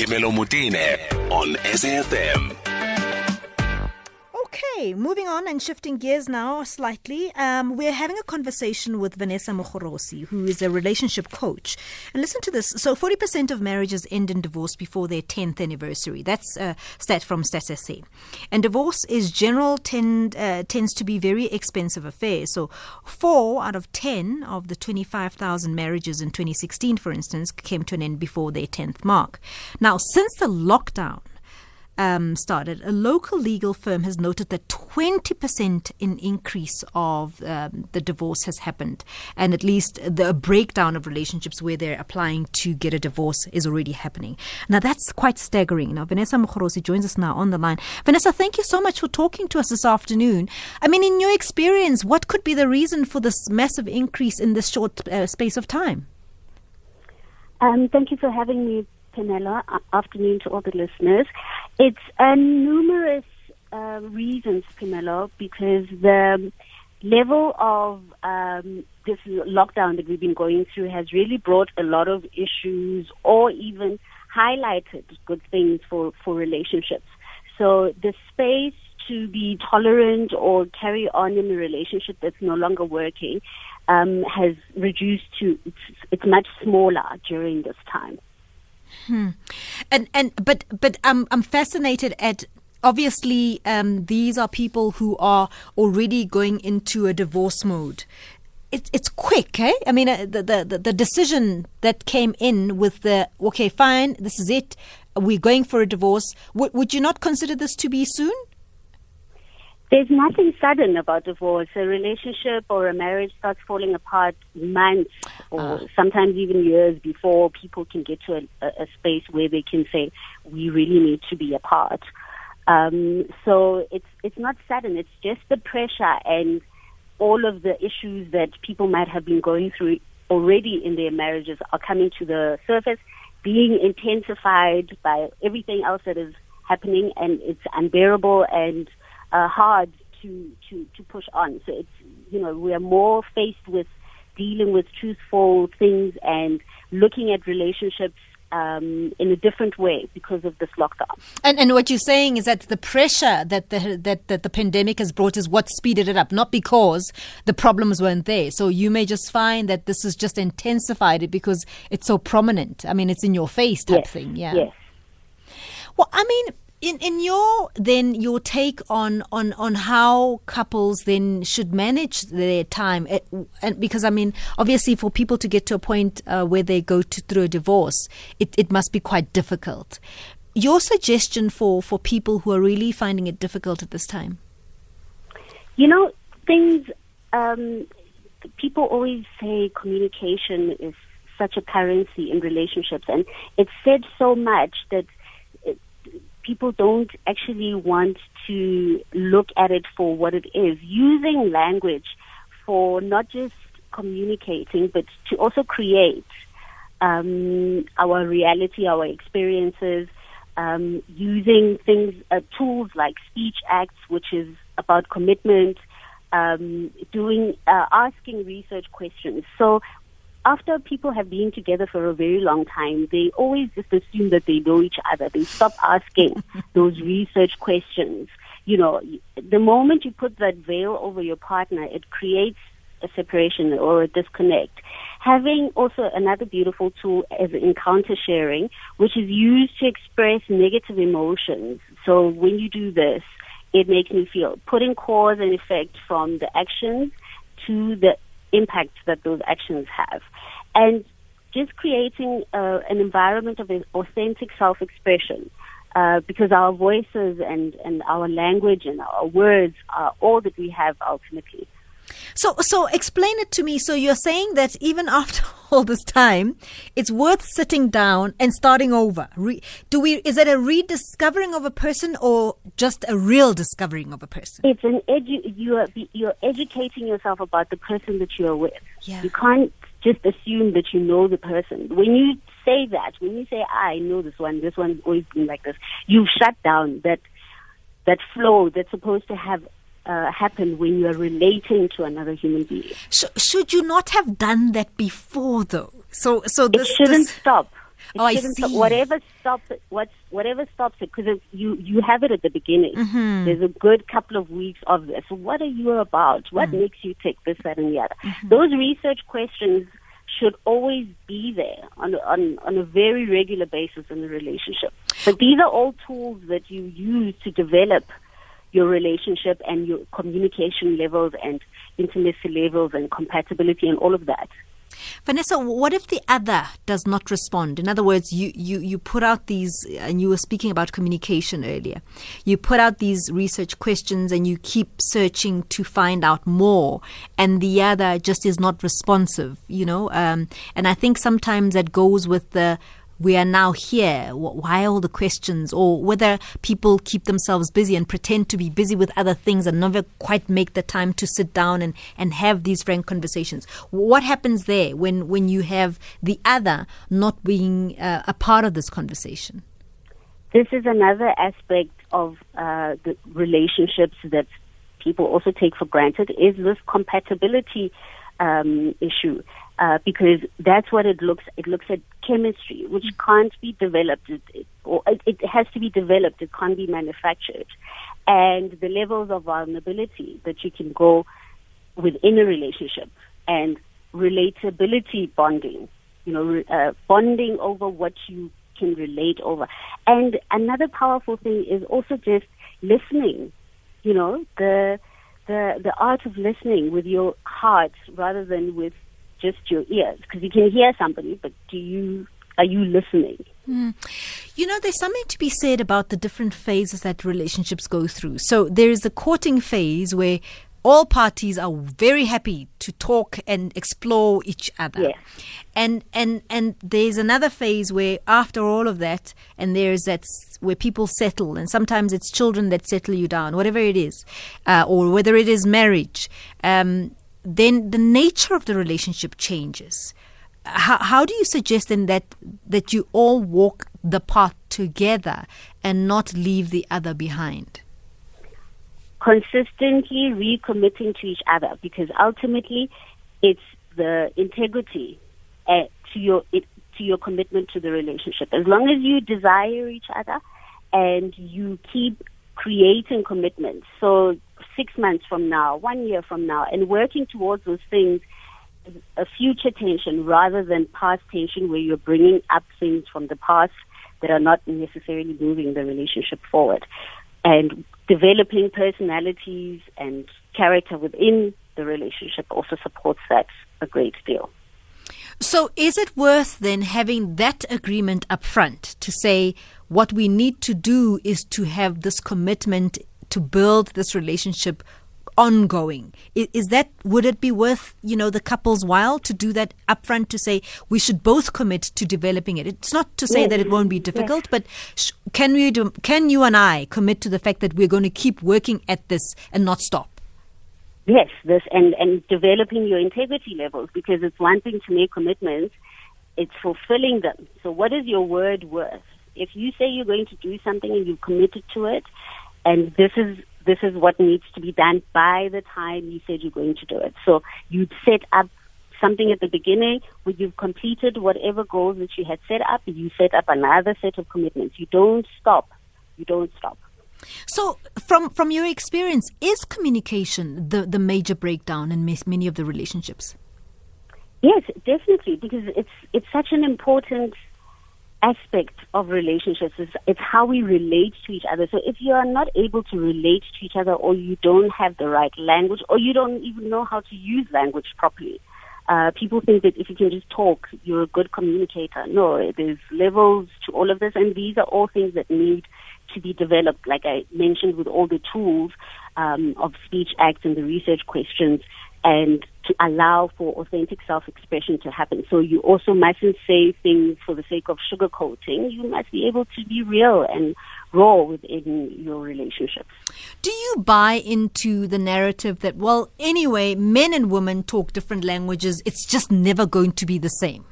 Phemelo Motene on SAFM. Okay, moving on and shifting gears now slightly. Um, we're having a conversation with Vanessa Mogorosi, who is a relationship coach. And listen to this. So, 40% of marriages end in divorce before their 10th anniversary. That's a stat from StatsSA. And divorce is general tend, uh, tends to be very expensive affair. So, four out of 10 of the 25,000 marriages in 2016, for instance, came to an end before their 10th mark. Now, since the lockdown, um, started, a local legal firm has noted that 20% in increase of um, the divorce has happened, and at least the breakdown of relationships where they're applying to get a divorce is already happening. Now that's quite staggering. Now Vanessa Mogorosi joins us now on the line. Vanessa, thank you so much for talking to us this afternoon. I mean, in your experience, what could be the reason for this massive increase in this short uh, space of time? Um, thank you for having me, Penella. Afternoon to all the listeners. It's uh, numerous uh, reasons, Penella, because the level of um, this lockdown that we've been going through has really brought a lot of issues or even highlighted good things for, for relationships. So the space to be tolerant or carry on in a relationship that's no longer working um, has reduced to it's, it's much smaller during this time. Hmm. And and but but I'm I'm fascinated at obviously um, these are people who are already going into a divorce mode. It's it's quick, eh? I mean, uh, the, the the decision that came in with the okay, fine, this is it. We're going for a divorce. W- would you not consider this to be soon? There's nothing sudden about divorce. A relationship or a marriage starts falling apart months or uh. sometimes even years before people can get to a, a, space where they can say, we really need to be apart. Um, so it's, it's not sudden. It's just the pressure and all of the issues that people might have been going through already in their marriages are coming to the surface, being intensified by everything else that is happening and it's unbearable and uh, hard to, to, to push on. So it's, you know, we are more faced with dealing with truthful things and looking at relationships um, in a different way because of this lockdown. And and what you're saying is that the pressure that the that, that the pandemic has brought is what speeded it up, not because the problems weren't there. So you may just find that this has just intensified it because it's so prominent. I mean, it's in your face type yes. thing. Yeah. Yes. Well, I mean, in in your then your take on on on how couples then should manage their time eh, and because i mean obviously for people to get to a point uh, where they go to through a divorce it it must be quite difficult. Your suggestion for for people who are really finding it difficult at this time? You know things um, people always say communication is such a currency in relationships and it's said so much that people don't actually want to look at it for what it is. Using language for not just communicating, but to also create um, our reality, our experiences, um, using things, uh, tools like speech acts, which is about commitment, um, doing, uh, asking research questions. So after people have been together for a very long time, they always just assume that they know each other. They stop asking those research questions. You know, the moment you put that veil over your partner, it creates a separation or a disconnect. Having also another beautiful tool as encounter sharing, which is used to express negative emotions. So when you do this, it makes me feel putting cause and effect from the actions to the impact that those actions have. And just creating uh, an environment of authentic self-expression. Uh, because our voices and, and our language and our words are all that we have ultimately. So, so explain it to me. So you're saying that even after all this time, it's worth sitting down and starting over. Re- do we? Is it a rediscovering of a person or just a real discovering of a person? It's an edu- you are you're educating yourself about the person that you are with. Yeah. You can't just assume that you know the person. When you say that, when you say I know this one, this one's always been like this, you've shut down that that flow that's supposed to have uh, happen when you are relating to another human being. Sh- should you not have done that before, though? So, so this it shouldn't this... stop. oh, I see. stop- Whatever stops it, what's whatever stops it, because you you have it at the beginning. Mm-hmm. There's a good couple of weeks of this. What are you about? What Mm. makes you tick this, that, and the other? Mm-hmm. Those research questions should always be there on on on a very regular basis in the relationship. But these are all tools that you use to develop your relationship and your communication levels and intimacy levels and compatibility and all of that. Vanessa, what if the other does not respond? In other words, you, you, you put out these, and you were speaking about communication earlier. You put out these research questions and you keep searching to find out more, and the other just is not responsive, you know? Um, and I think sometimes that goes with the we are now here. Why all the questions? Or whether people keep themselves busy and pretend to be busy with other things and never quite make the time to sit down and, and have these frank conversations. What happens there when, when you have the other not being uh, a part of this conversation? This is another aspect of uh, the relationships that people also take for granted is this compatibility um, issue. Uh, because that's what it looks. It looks at chemistry, which can't be developed, it, it, or it, it has to be developed. It can't be manufactured, and the levels of vulnerability that you can go within a relationship, and relatability bonding. You know, uh, bonding over what you can relate over. And another powerful thing is also just listening. You know, the the the art of listening with your heart rather than with just your ears because you can hear somebody but do you are you listening You know, there's something to be said about the different phases that relationships go through. So there is the courting phase where all parties are very happy to talk and explore each other. Yes. And and and there's another phase where after all of that and there's that where people settle and sometimes it's children that settle you down, whatever it is. Uh, or whether it is marriage. Um, then the nature of the relationship changes. How, how do you suggest then that that you all walk the path together and not leave the other behind? consistently recommitting to each other because ultimately it's the integrity uh, to your it, to your commitment to the relationship. As long as you desire each other and you keep creating commitments so 6 months from now 1 year from now and working towards those things a future tension rather than past tension where you're bringing up things from the past that are not necessarily moving the relationship forward. And developing personalities and character within the relationship also supports that a great deal. So, is it worth then having that agreement up front to say what we need to do is to have this commitment to build this relationship ongoing? Is that would it be worth you know the couple's while to do that upfront to say we should both commit to developing it? It's not to say Yes. that it won't be difficult, but sh- can we do, can you and I commit to the fact that we're going to keep working at this and not stop? Yes, this and, and developing your integrity levels because it's one thing to make commitments, it's fulfilling them. So what is your word worth? If you say you're going to do something and you've committed to it and this is this is what needs to be done by the time you said you're going to do it. So you set up something at the beginning when you've completed whatever goals that you had set up, you set up another set of commitments. You don't stop. You don't stop. So, from from your experience, is communication the the major breakdown in many of the relationships? Yes, definitely, because it's it's such an important aspect of relationships. is it's how we relate to each other. So if you are not able to relate to each other, or you don't have the right language, or you don't even know how to use language properly, uh, people think that if you can just talk, you're a good communicator. No, there's levels to all of this, and these are all things that need to be developed, like I mentioned, with all the tools um, of speech acts and the research questions, and to allow for authentic self-expression to happen. So you also mustn't say things for the sake of sugarcoating. You must be able to be real and raw within your relationships. Do you buy into the narrative that, well, anyway, men and women talk different languages, it's just never going to be the same?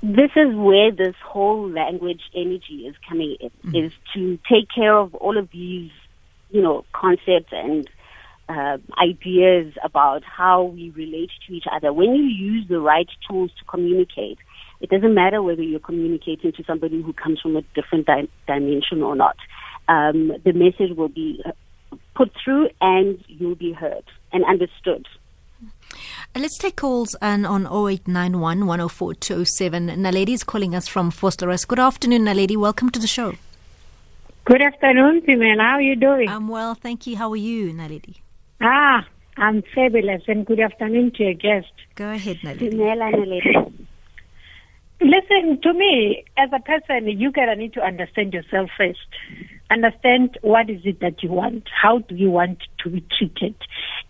This is where this whole language energy is coming in, mm-hmm. is to take care of all of these, you know, concepts and uh, ideas about how we relate to each other. When you use the right tools to communicate, It doesn't matter whether you're communicating to somebody who comes from a different di- dimension or not. Um, the message will be uh, put through and you'll be heard and understood. Uh, let's take calls and on 0891 104 207. Naledi is calling us from Vosloorus. Good afternoon, Naledi. Welcome to the show. Good afternoon, Simela. How are you doing? I'm well, thank you. How are you, Naledi? Ah, I'm fabulous, and good afternoon to your guest. Go ahead, Naledi. Listen, to me, as a person, you gotta need to understand yourself first. Understand what is it that you want, how do you want to be treated,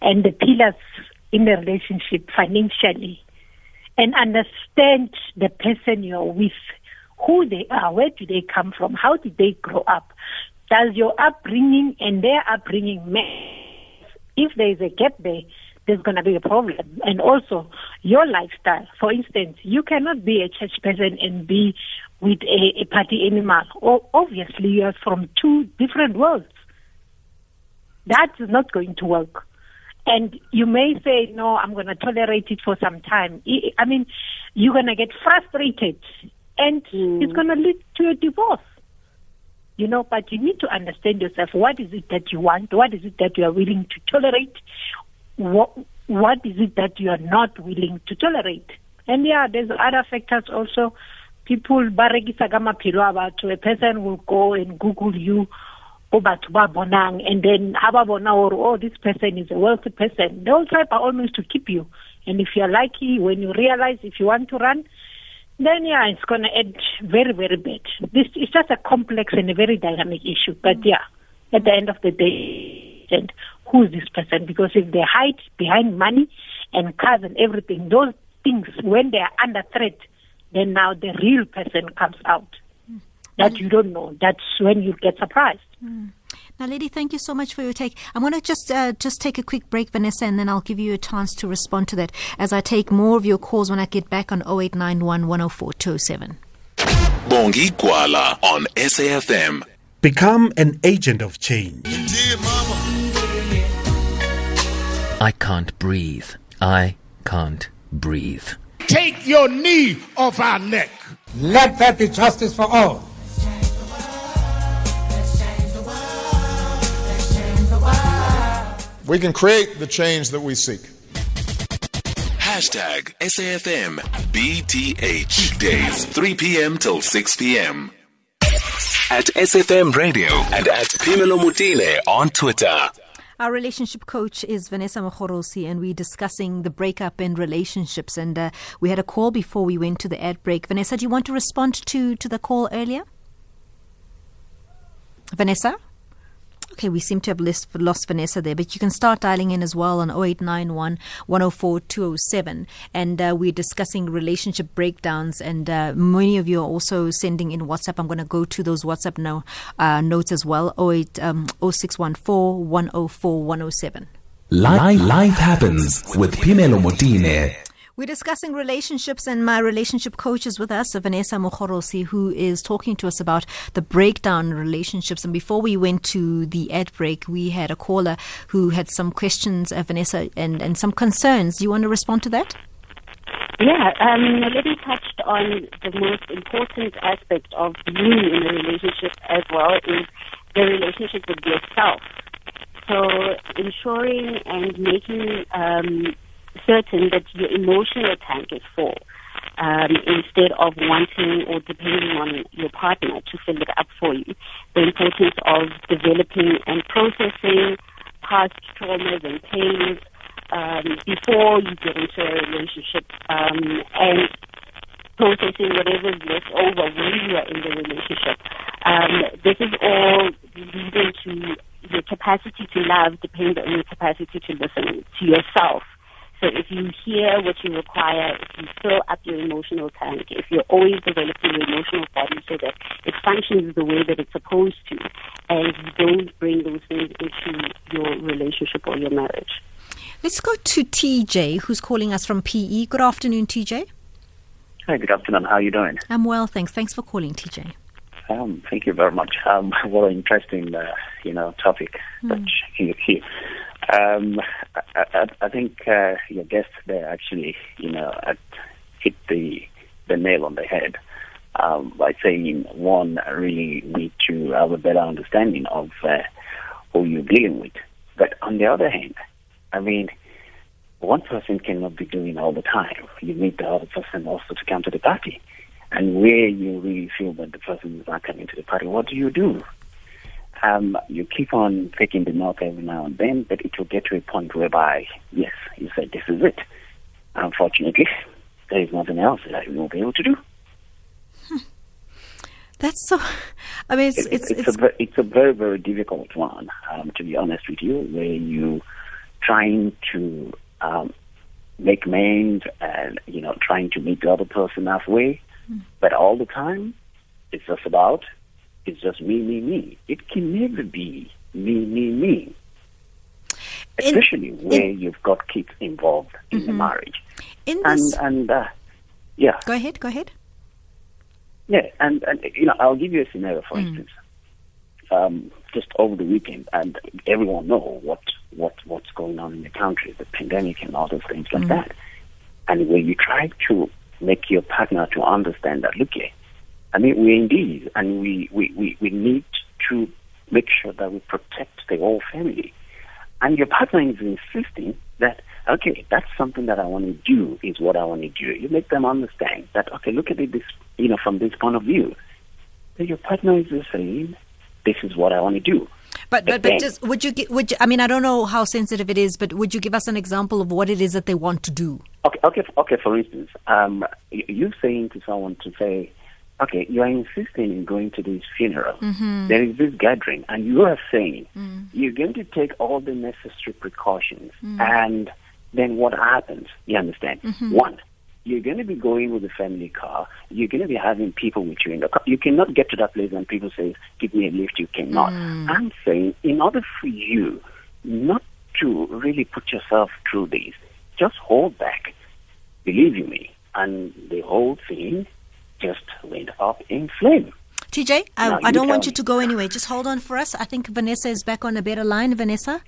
and the pillars in the relationship financially, and understand the person you're with, who they are, where do they come from, how did they grow up, does your upbringing and their upbringing match? If there is a gap there, there's going to be a problem. And also, your lifestyle. For instance, you cannot be a church person and be with a, a party animal. O- obviously, you are from two different worlds. That is not going to work. And you may say, no, I'm going to tolerate it for some time. I I mean, you're going to get frustrated and it's mm. going to lead to a divorce. You know, but you need to understand yourself. What is it that you want? What is it that you are willing to tolerate? What, what is it that you are not willing to tolerate? And yeah, there's other factors also. People, a person will go and Google you, o batho ba bonang, and then ha ba oh, this person is a wealthy person. They will try by all means to keep you. And if you're lucky, when you realize if you want to run, then yeah, it's going to end very, very bad. This is just a complex and a very dynamic issue. But mm. yeah, at the end of the day, and who is this person? Because if they hide behind money and cars and everything, those things, when they are under threat, then now the real person comes out mm. that you don't know. That's when you get surprised. Mm. Naledi, thank you so much for your take. I'm going to just uh, just take a quick break, Vanessa, and then I'll give you a chance to respond to that as I take more of your calls when I get back on 0891 104 207. Bongi Gwala on SAFM. Become an agent of change. I can't breathe. I can't breathe. Take your knee off our neck. Let there be justice for all. We can create the change that we seek. Hashtag SAFM BTH. Days 3 p.m. till 6 p.m. At SFM Radio and at Phemelo Motene on Twitter. Our relationship coach is Vanessa Mogorosi, and we're discussing the breakup in relationships. And uh, we had a call before we went to the ad break. Vanessa, do you want to respond to, to the call earlier? Vanessa? Okay, we seem to have lost, Vanessa there, but you can start dialing in as well on 0891 104 207. And uh, we're discussing relationship breakdowns, and uh, many of you are also sending in WhatsApp. I'm going to go to those WhatsApp no, uh, notes as well 08, um, 0614 104 107. Life, life happens with Phemelo Motene. We're discussing relationships, and my relationship coach is with us, Vanessa Mogorosi, who is talking to us about the breakdown in relationships. And before we went to the ad break, we had a caller who had some questions, uh, Vanessa, and, and some concerns. Do you want to respond to that? Yeah, um, Lily touched on the most important aspect of being in a relationship as well is the relationship with yourself. So ensuring and making um, certain that your emotional tank is full um, instead of wanting or depending on your partner to fill it up for you. The importance of developing and processing past traumas and pains um, before you get into a relationship um, and processing whatever's left over when you are in the relationship. Um, this is all leading to your capacity to love depends on your capacity to listen to yourself. So if you hear what you require, if you fill up your emotional tank, if you're always developing your emotional body so that it functions the way that it's supposed to, and you don't bring those things into your relationship or your marriage. Let's go to TJ, who's calling us from PE. Good afternoon, TJ. Hi, good afternoon. How are you doing? I'm well, thanks. Thanks for calling, TJ. Um, thank you very much. Um, what an interesting, uh, you know, topic that you hear. Um, I, I, I think uh, your guest there actually, you know, hit the the nail on the head um, by saying one really need to have a better understanding of uh, who you're dealing with. But on the other hand, I mean, one person cannot be doing all the time. You need the other person also to come to the party. And where you really feel that the person is not coming to the party, what do you do? Um, you keep on taking the knock every now and then, but it will get to a point whereby, yes, you say, this is it. Unfortunately, there is nothing else that you will be able to do. That's so. I mean, it's It- it's, it's, it's, a, it's a very, very difficult one, um, to be honest with you, where you trying to um, make amends and, you know, trying to meet the other person halfway, but all the time, it's just about, it's just me, me, me. It can never be me, me, me. Especially where you've got kids involved in the marriage. in And, this. and uh, yeah. go ahead. Go ahead. Yeah, and, and you know, I'll give you a scenario, for instance. Um, just over the weekend, and everyone know what what what's going on in the country, the pandemic and all those things like that. And when you try to make your partner to understand that, look here, I mean, we're indeed, and we, we, we, we need to make sure that we protect the whole family. And your partner is insisting that, okay, that's something that I want to do, is what I want to do. You make them understand that, okay, look at it this, you know, from this point of view. Then your partner is just saying, this is what I want to do. But but, but just would you would you, I mean I don't know how sensitive it is, but would you give us an example of what it is that they want to do? Okay, okay, okay. For instance, um, you saying to someone to say, okay, you are insisting in going to this funeral. Mm-hmm. There is this gathering, and you are saying mm. you're going to take all the necessary precautions, mm. and then what happens? You understand? Mm-hmm. One, you're going to be going with a family car. You're going to be having people with you in the car. You cannot get to that place and people say, "Give me a lift." You cannot. Mm. I'm saying, in order for you not to really put yourself through this, just hold back. Believe you me, and the whole thing just went up in flame. TJ, I, No, I you don't want tell you to go anywhere. Just hold on for us. I think Vanessa is back on a better line. Vanessa,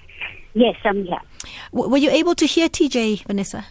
Yes, I'm here. w- were you able to hear TJ, Vanessa?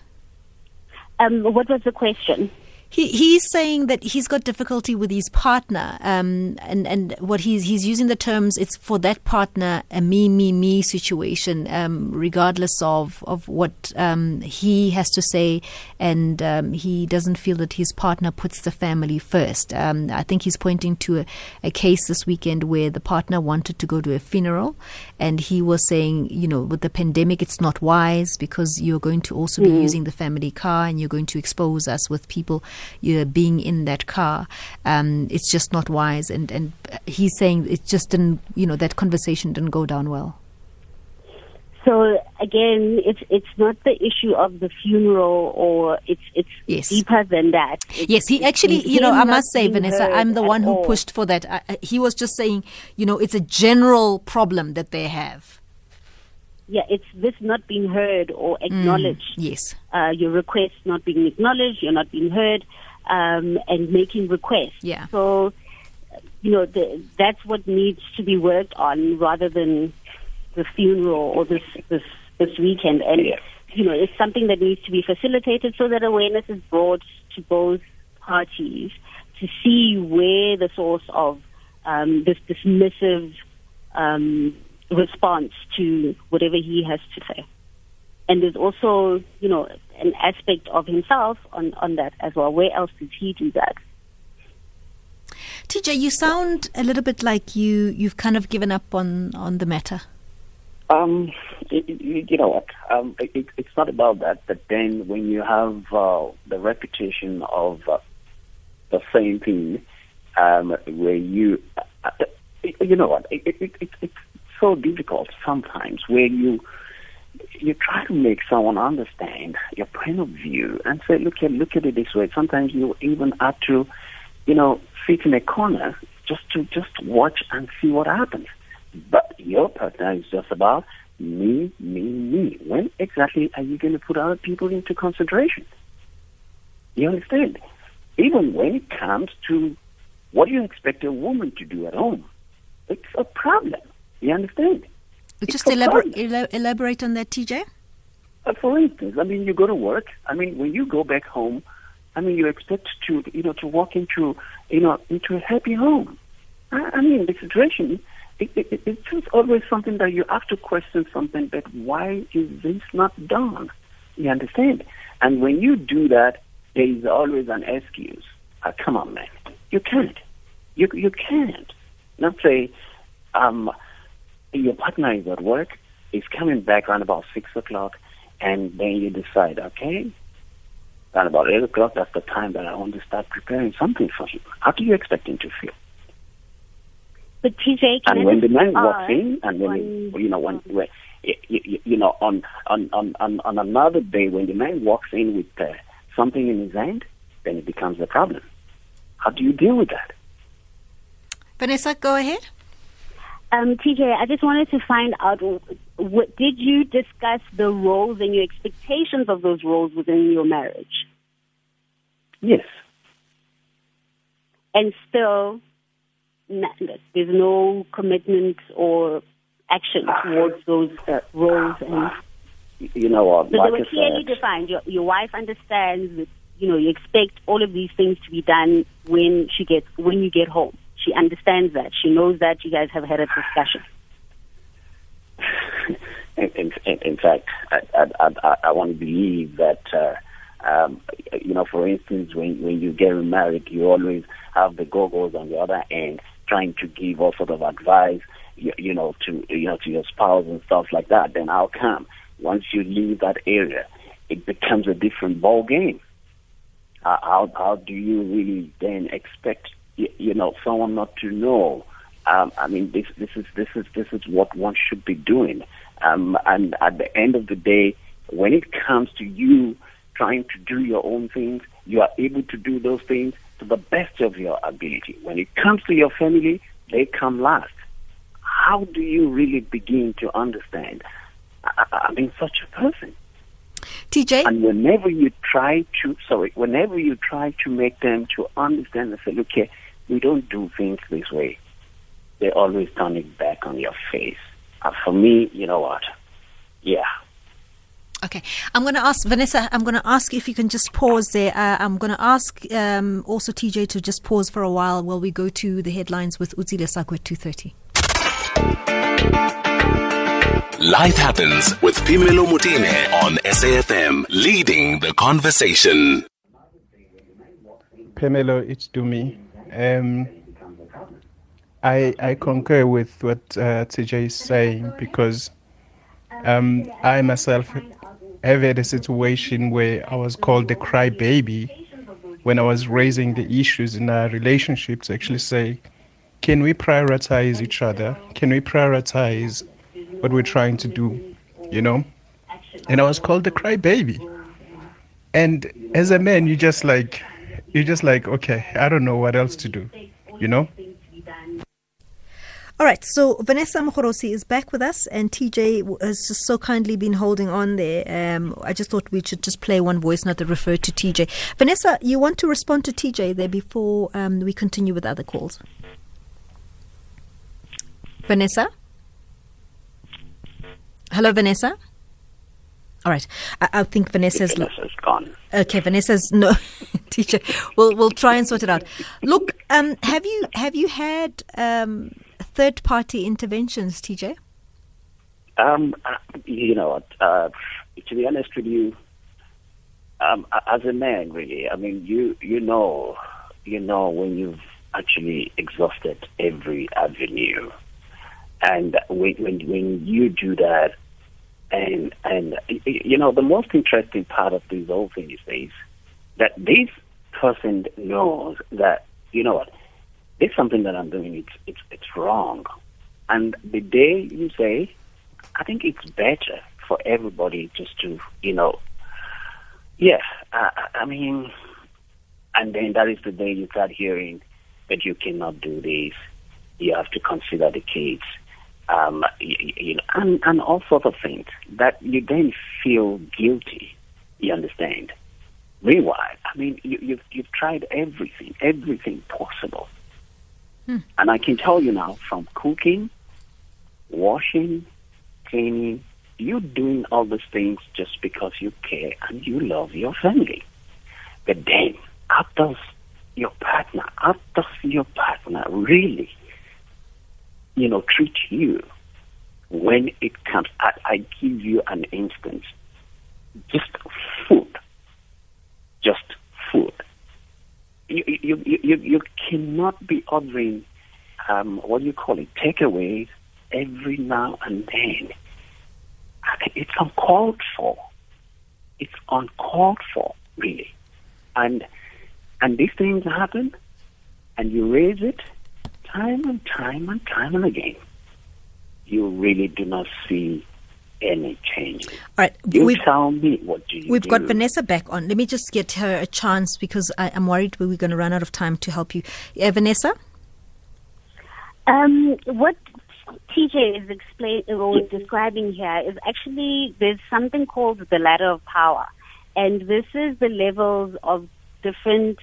Um, what was the question? He he's saying that he's got difficulty with his partner, um, and and what he's he's using the terms it's for that partner a me me me situation, um, regardless of of what um, he has to say, and um, he doesn't feel that his partner puts the family first. Um, I think he's pointing to a, a case this weekend where the partner wanted to go to a funeral, and he was saying, you know, with the pandemic, it's not wise because you're going to also be using the family car and you're going to expose us with people you're being in that car. Um, it's just not wise. And, and he's saying it just didn't, you know, that conversation didn't go down well. So again, it's it's not the issue of the funeral, or it's it's Yes. deeper than that. It's, Yes, he actually, you know, I must say, Vanessa, I'm the one who all. pushed for that. I, I- he was just saying, you know, it's a general problem that they have. Yeah, it's this not being heard or acknowledged. Yes. uh, your request not being acknowledged, you're not being heard, um, and making requests. Yeah. So, you know, the, that's what needs to be worked on rather than the funeral or this this this weekend. And Yeah. you know, it's something that needs to be facilitated so that awareness is brought to both parties to see where the source of um, this dismissive um, response to whatever he has to say and there's also, you know, an aspect of himself on, on that as well. Where else does he do that? TJ, you sound a little bit like you, you've kind of given up on, on the matter. Um, y- y- you know what? Um, it, it- it's not about that. But then when you have uh, the reputation of uh, the same thing, um, where you, uh, uh, you know what? It, so difficult sometimes where you you try to make someone understand your point of view and say, look at look at it this way. Sometimes you even have to, you know, sit in a corner just to just watch and see what happens. But your partner is just about me, me, me. When exactly are you going to put other people into consideration? You understand? Even when it comes to what you expect a woman to do at home, it's a problem. You understand? Just elaborate, elaborate on that, TJ. Uh, for instance, I mean, you go to work. I mean, when you go back home, I mean, you expect to, you know, to walk into, you know, into a happy home. I, I mean, the situation, it, it, it's just always something that you have to question something. But why is this not done? You understand? And when you do that, there is always an excuse. Uh, come on, man, you can't. You you can't. Not say, um, your partner is at work, is coming back around about six o'clock, and then you decide, okay, at about eight o'clock, that's the time that I want to start preparing something for him. How do you expect him to feel? But TJ, and when the man walks in, and when you know when, when you, you, know on, on on on on another day when the man walks in with uh, something in his hand, then it becomes a problem. How do you deal with that? Vanessa, go ahead. Um, TJ, I just wanted to find out what, did you discuss the roles and your expectations of those roles within your marriage? Yes. And still, there's no commitment or action towards those uh, roles and. You know what? So like they were clearly said, defined. Your, your wife understands that you know you expect all of these things to be done when she gets when you get home. She understands that. She knows that you guys have had a discussion. in, in, in fact, I, I, I, I want to believe that, uh, um, you know, for instance, when, when you get married, you always have the goggles on the other end trying to give all sort of advice, you, you know, to, you know, to your spouse and stuff like that. Then how come once you leave that area, it becomes a different ball game? Uh, how, how do you really then expect you, you know, someone not to know. Um, I mean, this this is this is this is what one should be doing. Um, and at the end of the day, when it comes to you trying to do your own things, you are able to do those things to the best of your ability. When it comes to your family, they come last. How do you really begin to understand? I, I mean, such a person. TJ? And whenever you try to, sorry, whenever you try to make them to understand and say, look here, we don't do things this way. They always turn it back on your face. And for me, you know what? Yeah. Okay, I'm going to ask Vanessa. I'm going to ask if you can just pause there. Uh, I'm going to ask um, also TJ to just pause for a while while we go to the headlines with Uzile Sakwe at 2:30. Life happens with Phemelo Motene on SAFM, leading the conversation. Phemelo, it's Dumi. Um, I I concur with what uh, TJ is saying because um, I myself have had a situation where I was called the crybaby when I was raising the issues in our relationship to actually say, can we prioritize each other? Can we prioritize what we're trying to do? You know? And I was called the crybaby. And as a man, you just like you're just like, okay, I don't know what else to do, you know? All right, so Vanessa Mogorosi is back with us, and TJ has just so kindly been holding on there. Um, I just thought we should just play one voice note that referred to TJ. Vanessa, you want to respond to TJ there before um, we continue with other calls? Vanessa? Hello, Vanessa? All right. I, I think Vanessa's, Vanessa's gone. Okay, Vanessa's no teacher. We'll we'll try and sort it out. Look, um, have you have you had um, third party interventions, TJ? Um, uh, you know? Uh, to be honest with you, um, as a man, really, I mean, you you know, you know when you've actually exhausted every avenue, and when when when you do that, and and you know the most interesting part of this whole thing is that this person knows that you know what it's something that I'm doing it's it's it's wrong, and the day you say, I think it's better for everybody just to you know, yeah, I, I mean, and then that is the day you start hearing that you cannot do this, you have to consider the kids um, you, you know, and, and all sorts of things that you then feel guilty. You understand? Meanwhile, I mean, you, you've you've tried everything, everything possible, hmm. and I can tell you now, from cooking, washing, cleaning, you're doing all these things just because you care and you love your family. But then, how does your partner, how does your partner really, you know, treat you when it comes? I, I give you an instance. Just food. Just food. You, you, you, you, cannot be ordering, um, what do you call it, takeaways every now and then. It's uncalled for. It's uncalled for, really. And and these things happen, and you raise it time and time and time and again. You really do not see any change. All right, you we've, tell me what do you We've do? got Vanessa back on. Let me just get her a chance because I, am worried we're going to run out of time to help you. Yeah, Vanessa. Um, what TJ is explain or describing here is actually there's something called the ladder of power, and this is the levels of different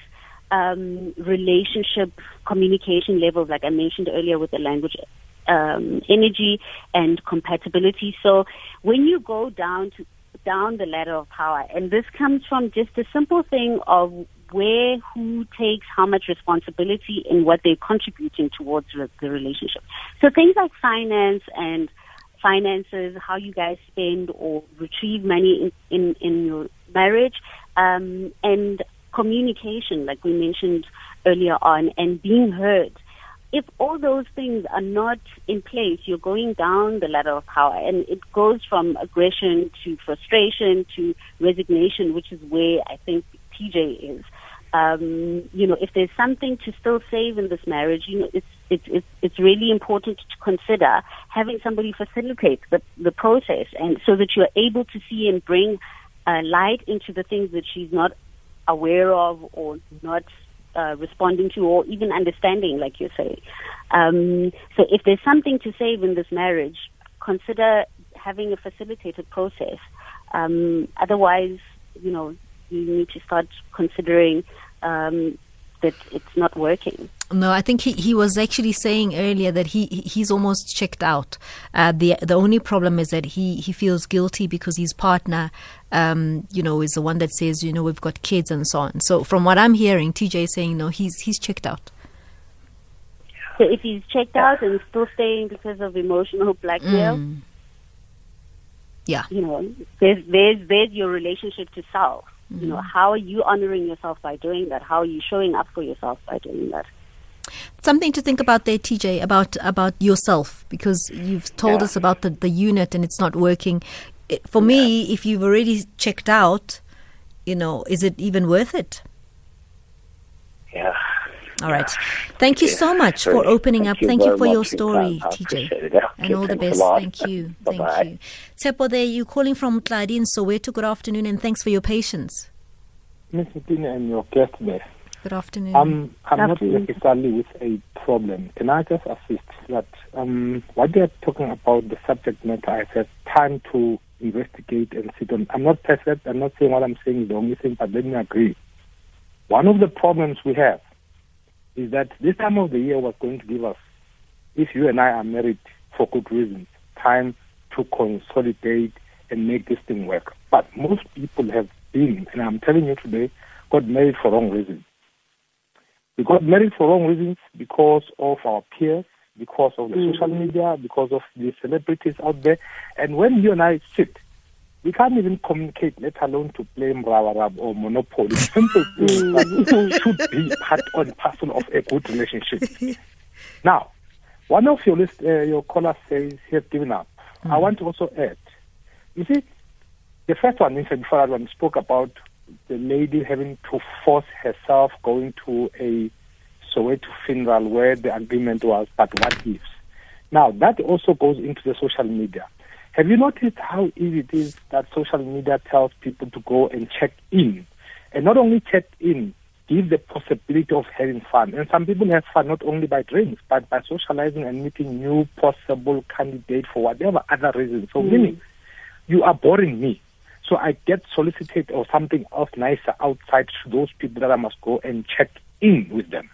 um, relationship communication levels, like I mentioned earlier with the language um, energy and compatibility. So when you go down to down the ladder of power, and this comes from just a simple thing of where who takes how much responsibility and what they're contributing towards the relationship. So things like finance and finances, how you guys spend or retrieve money in in, in your marriage, um, and communication, like we mentioned earlier on, and being heard. If all those things are not in place, you're going down the ladder of power, and it goes from aggression to frustration to resignation, which is where I think TJ is. Um, you know, if there's something to still save in this marriage, you know, it's it's it's, it's really important to consider having somebody facilitate the the process, and so that you're able to see and bring uh, light into the things that she's not aware of or not uh, responding to or even understanding, like you say. Um, so if there's something to save in this marriage, consider having a facilitated process. Um, otherwise, you know, you need to start considering um, that it's not working. No, I think he, he was actually saying earlier that he he's almost checked out. Uh, the the only problem is that he, he feels guilty because his partner, um, you know, is the one that says, you know, we've got kids and so on. So from what I'm hearing, TJ is saying no, he's he's checked out. So if he's checked out and still staying because of emotional blackmail, mm. yeah, you know, there's there's there's your relationship to self. Mm-hmm. You know, how are you honoring yourself by doing that? How are you showing up for yourself by doing that? Something to think about there, TJ, about about yourself, because you've told Yeah. us about the, the unit and it's not working. It, for me, if you've already checked out, you know, is it even worth it? Yeah. All right. Thank you Okay. so much for opening Thank up. you Thank you for your story, TJ. Yeah. And all the thanks a best. Thank you. Thank Bye-bye. you. Tsepo, there you calling from Tladi in Soweto. Good afternoon and thanks for your patience. Miss Mpine and your guest there. Good afternoon. Um, I'm not Afternoon. necessarily with a problem. Can I just assist that um, what they're talking about, the subject matter, I said time to investigate and sit on. I'm not perfect. I'm not saying what I'm saying is the only thing, but let me agree. One of the problems we have is that this time of the year was going to give us, if you and I are married for good reasons, time to consolidate and make this thing work. But most people have been, and I'm telling you today, got married for wrong reasons. We got married for wrong reasons because of our peers, because of the mm. social media, because of the celebrities out there. And when you and I sit, we can't even communicate, let alone to play Morabaraba or Monopoly. Simple things should be part and parcel of a good relationship. Now, one of your list, uh, your callers says he has given up. I want to also add, you see, the first one, mentioned before that one, spoke about the lady having to force herself going to a Soweto funeral where the agreement was, but what ifs? Now, that also goes into the social media. Have you noticed how easy it is that social media tells people to go and check in? And not only check in, give the possibility of having fun. And some people have fun not only by drinks, but by socializing and meeting new possible candidates for whatever other reason. So, mm. meaning, you are boring me. So I get solicited or something else nicer outside to those people that I must go and check in with them.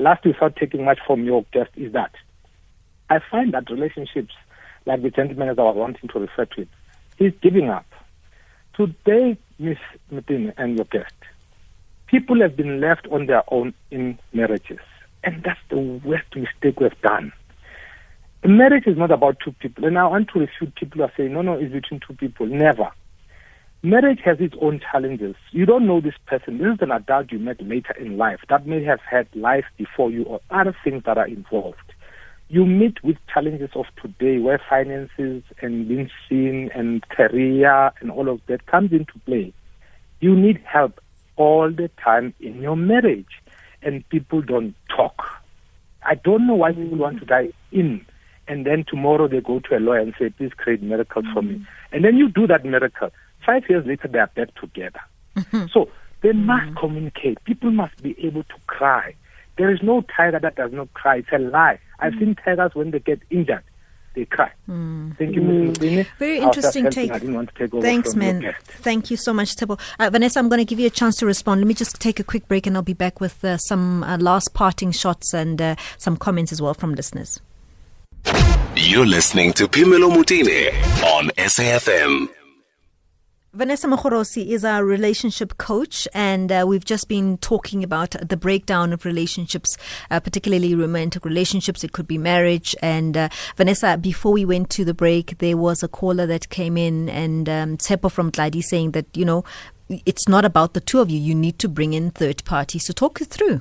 Last, without taking much from your guest, is that I find that relationships, like the gentleman as I was wanting to refer to is giving up. Today, Miss Martin and your guest, People have been left on their own in marriages. And that's the worst mistake we've done. A marriage is not about two people. And I want to refute people who are saying, no, no, it's between two people. Never. Marriage has its own challenges. You don't know this person. This is an adult you met later in life that may have had life before you or other things that are involved. You meet with challenges of today where finances and being seen and career and all of that comes into play. You need help all the time in your marriage and people don't talk. I don't know why people want to die in and then tomorrow they go to a lawyer and say, please create miracles mm-hmm. for me. And then you do that miracle. Five years later, they are back together. Mm-hmm. So they mm-hmm. must communicate. People must be able to cry. There is no tiger that does not cry. It's a lie. I've seen tigers when they get injured, they cry. Mm. Thank you, Ms. Mm. Very interesting take. I didn't want to take over Thanks, man. Thank you so much, Tebo. Uh, Vanessa, I'm going to give you a chance to respond. Let me just take a quick break and I'll be back with uh, some uh, last parting shots and uh, some comments as well from listeners. You're listening to Phemelo Motene on SAFM. Vanessa Mogorosi is our relationship coach, and uh, we've just been talking about the breakdown of relationships, uh, particularly romantic relationships. It could be marriage. And uh, Vanessa, before we went to the break, there was a caller that came in, and um, Tsepo from Gladi saying that, you know, it's not about the two of you. You need to bring in third parties. So talk it through.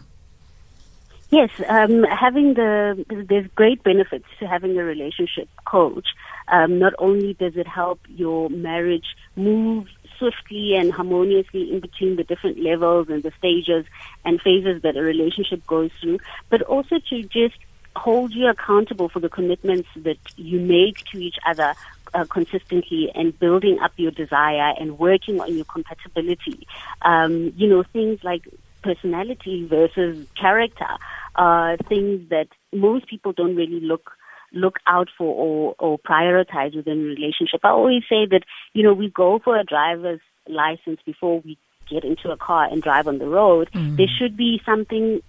Yes, um, having the there's great benefits to having a relationship coach. Um, not only does it help your marriage move swiftly and harmoniously in between the different levels and the stages and phases that a relationship goes through, but also to just hold you accountable for the commitments that you make to each other uh, consistently and building up your desire and working on your compatibility. Um, you know, things like personality versus character are things that most people don't really look look out for or, or prioritize within a relationship. I always say that, you know, we go for a driver's license before we get into a car and drive on the road. Mm. There should be something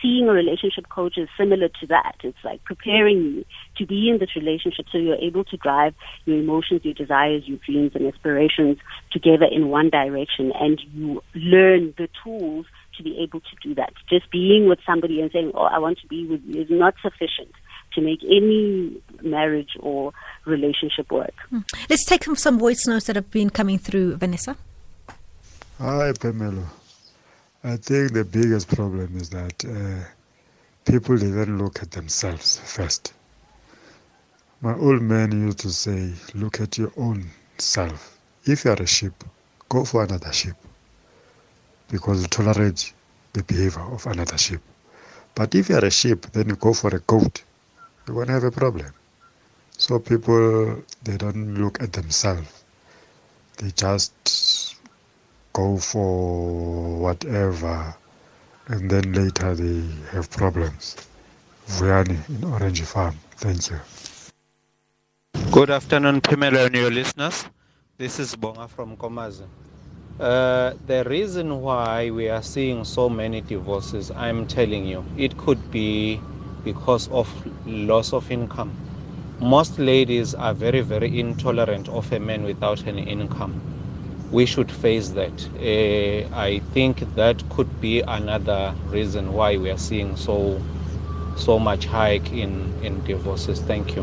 seeing a relationship coach is similar to that. It's like preparing you to be in this relationship so you're able to drive your emotions, your desires, your dreams and aspirations together in one direction and you learn the tools to be able to do that. Just being with somebody and saying, oh, I want to be with you is not sufficient to make any marriage or relationship work. Hmm. Let's take some voice notes that have been coming through, Vanessa. Hi, Pamela. I think the biggest problem is that uh, people even look at themselves first. My old man used to say, look at your own self. If you are a sheep, go for another sheep because you tolerate the behavior of another sheep. But if you are a sheep, then you go for a goat, going to have a problem. So people, they don't look at themselves. They just go for whatever and then later they have problems. Vuyani in Orange Farm. Thank you. Good afternoon, Phemelo and your listeners. This is Bonga from Komazi. Uh, the reason why we are seeing so many divorces, I'm telling you, it could be because of loss of income. Most ladies are very, very intolerant of a man without any income. We should face that. Uh, I think that could be another reason why we are seeing so so much hike in, in divorces. Thank you.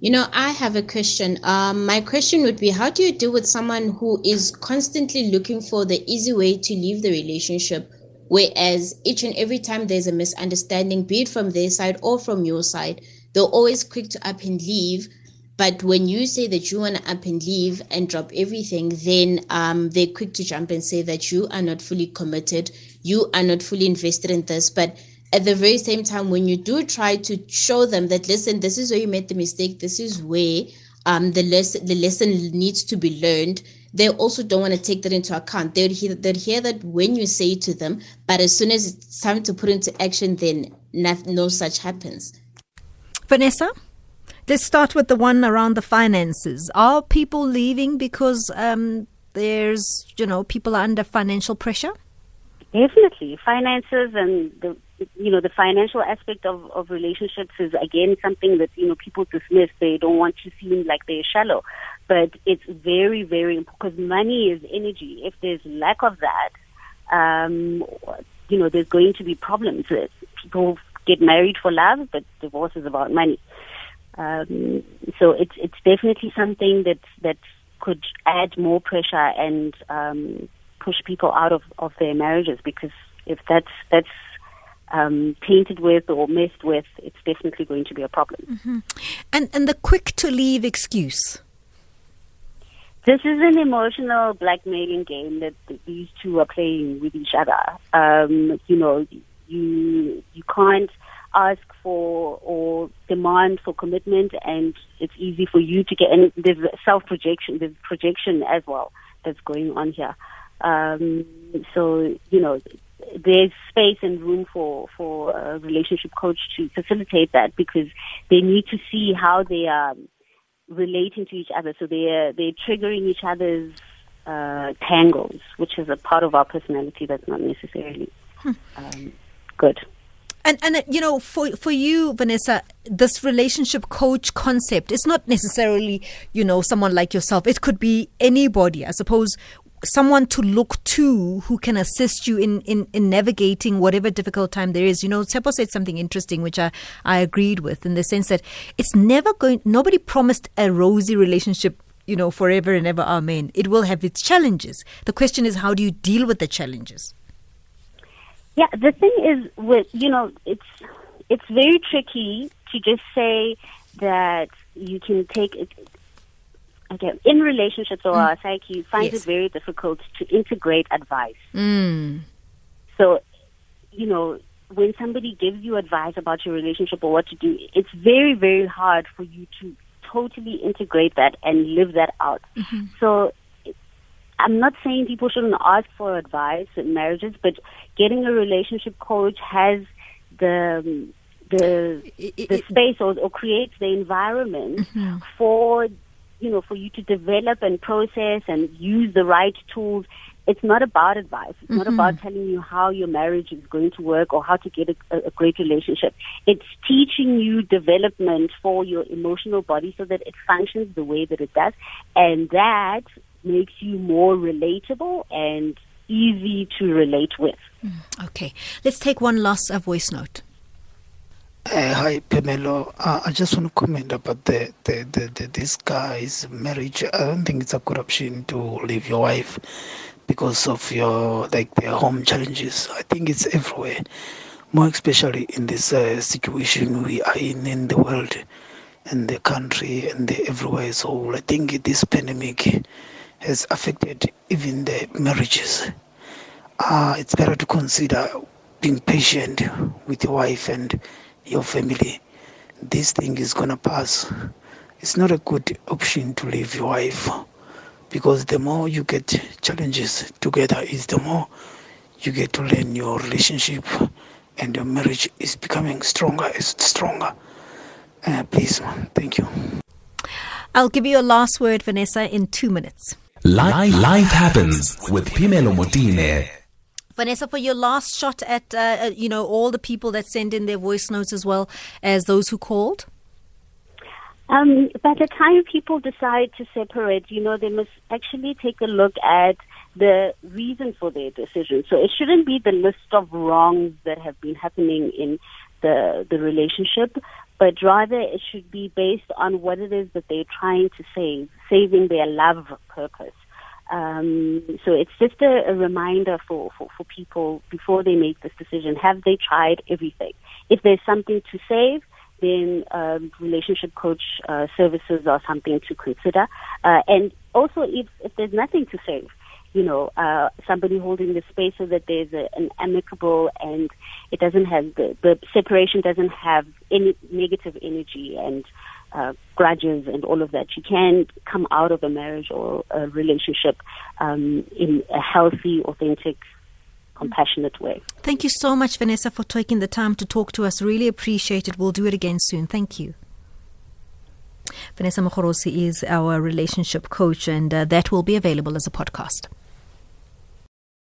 You know, I have a question. Um, my question would be How do you deal with someone who is constantly looking for the easy way to leave the relationship? Whereas each and every time there's a misunderstanding, be it from their side or from your side, they're always quick to up and leave. But when you say that you want to up and leave and drop everything, then um, they're quick to jump and say that you are not fully committed, you are not fully invested in this. But at the very same time, when you do try to show them that, listen, this is where you made the mistake, this is where um, the, lesson, the lesson needs to be learned, they also don't want to take that into account. They'd hear, they'd hear that when you say to them, but as soon as it's time to put into action, then not, no such happens. Vanessa? Let's start with the one around the finances. Are people leaving because um, there's, you know, people are under financial pressure? Definitely. Finances and the you know, the financial aspect of, of relationships is again something that, you know, people dismiss. They don't want to seem like they're shallow. But it's very, very important because money is energy. If there's lack of that, Um, you know, there's going to be problems. People get married for love, but divorce is about money. Um, so it's it's definitely something that that could add more pressure and um, push people out of, of their marriages because if that's that's um, tainted with or messed with, it's definitely going to be a problem. Mm-hmm. And and the quick to leave excuse. This is an emotional blackmailing game that these two are playing with each other. Um, you know, you you can't ask for or demand for commitment, and it's easy for you to get. And there's self projection, there's projection as well that's going on here. Um, so you know, there's space and room for for a relationship coach to facilitate that because they need to see how they are relating to each other. So they're they're triggering each other's uh, tangles, which is a part of our personality that's not necessarily hmm. um, good. And and uh, you know, for for you, Vanessa, this relationship coach concept is not necessarily you know someone like yourself. It could be anybody. I suppose someone to look to who can assist you in, in, in navigating whatever difficult time there is. You know, Tsepo said something interesting, which I, I agreed with in the sense that it's never going, nobody promised a rosy relationship, you know, forever and ever. Amen. It will have its challenges. The question is, how do you deal with the challenges? Yeah, the thing is with, you know, it's, it's very tricky to just say that you can take okay, in relationships or mm. our psyche finds yes. it very difficult to integrate advice. Mm. So, you know, when somebody gives you advice about your relationship or what to do, it's very, very hard for you to totally integrate that and live that out. Mm-hmm. So, I'm not saying people shouldn't ask for advice in marriages, but getting a relationship coach has the the the space or, or creates the environment mm-hmm. for you know, for you to develop and process and use the right tools. It's not about advice. It's mm-hmm. not about telling you how your marriage is going to work or how to get a, a great relationship. It's teaching you development for your emotional body so that it functions the way that it does. And that makes you more relatable and easy to relate with. Mm, okay. Let's take one last voice note. Uh, hi, Phemelo. Uh, I just want to comment about the, the, the, the, this guy's marriage. I don't think it's a good option to leave your wife because of your like their home challenges. I think it's everywhere, more especially in this uh, situation we are in in the world and the country and the everywhere. So I think this pandemic has affected even the marriages. Uh, it's better to consider being patient with your wife and your family. This thing is gonna pass. It's not a good option to leave your wife because the more you get challenges together is the more you get to learn your relationship and your marriage is becoming stronger and stronger. Uh, please, thank you. I'll give you a last word, Vanessa, in two minutes. Life, life happens with Phemelo Motene. Vanessa, for your last shot at uh, uh, you know all the people that send in their voice notes as well as those who called. Um, by the time people decide to separate, you know, they must actually take a look at the reason for their decision. So it shouldn't be the list of wrongs that have been happening in the the relationship, but rather it should be based on what it is that they're trying to save, saving their love purpose. Um, so it's just a, a reminder for, for, for people before they make this decision. Have they tried everything? If there's something to save, then um, relationship coach uh, services are something to consider. Uh, and also, if, if there's nothing to save, you know, uh, somebody holding the space so that there's a, an amicable and it doesn't have the, the separation doesn't have any negative energy and uh, grudges and all of that. You can come out of a marriage or a relationship um, in a healthy, authentic, compassionate way. Thank you so much, Vanessa, for taking the time to talk to us. Really appreciate it. We'll do it again soon. Thank you. Vanessa Mogorosi is our relationship coach, and uh, that will be available as a podcast.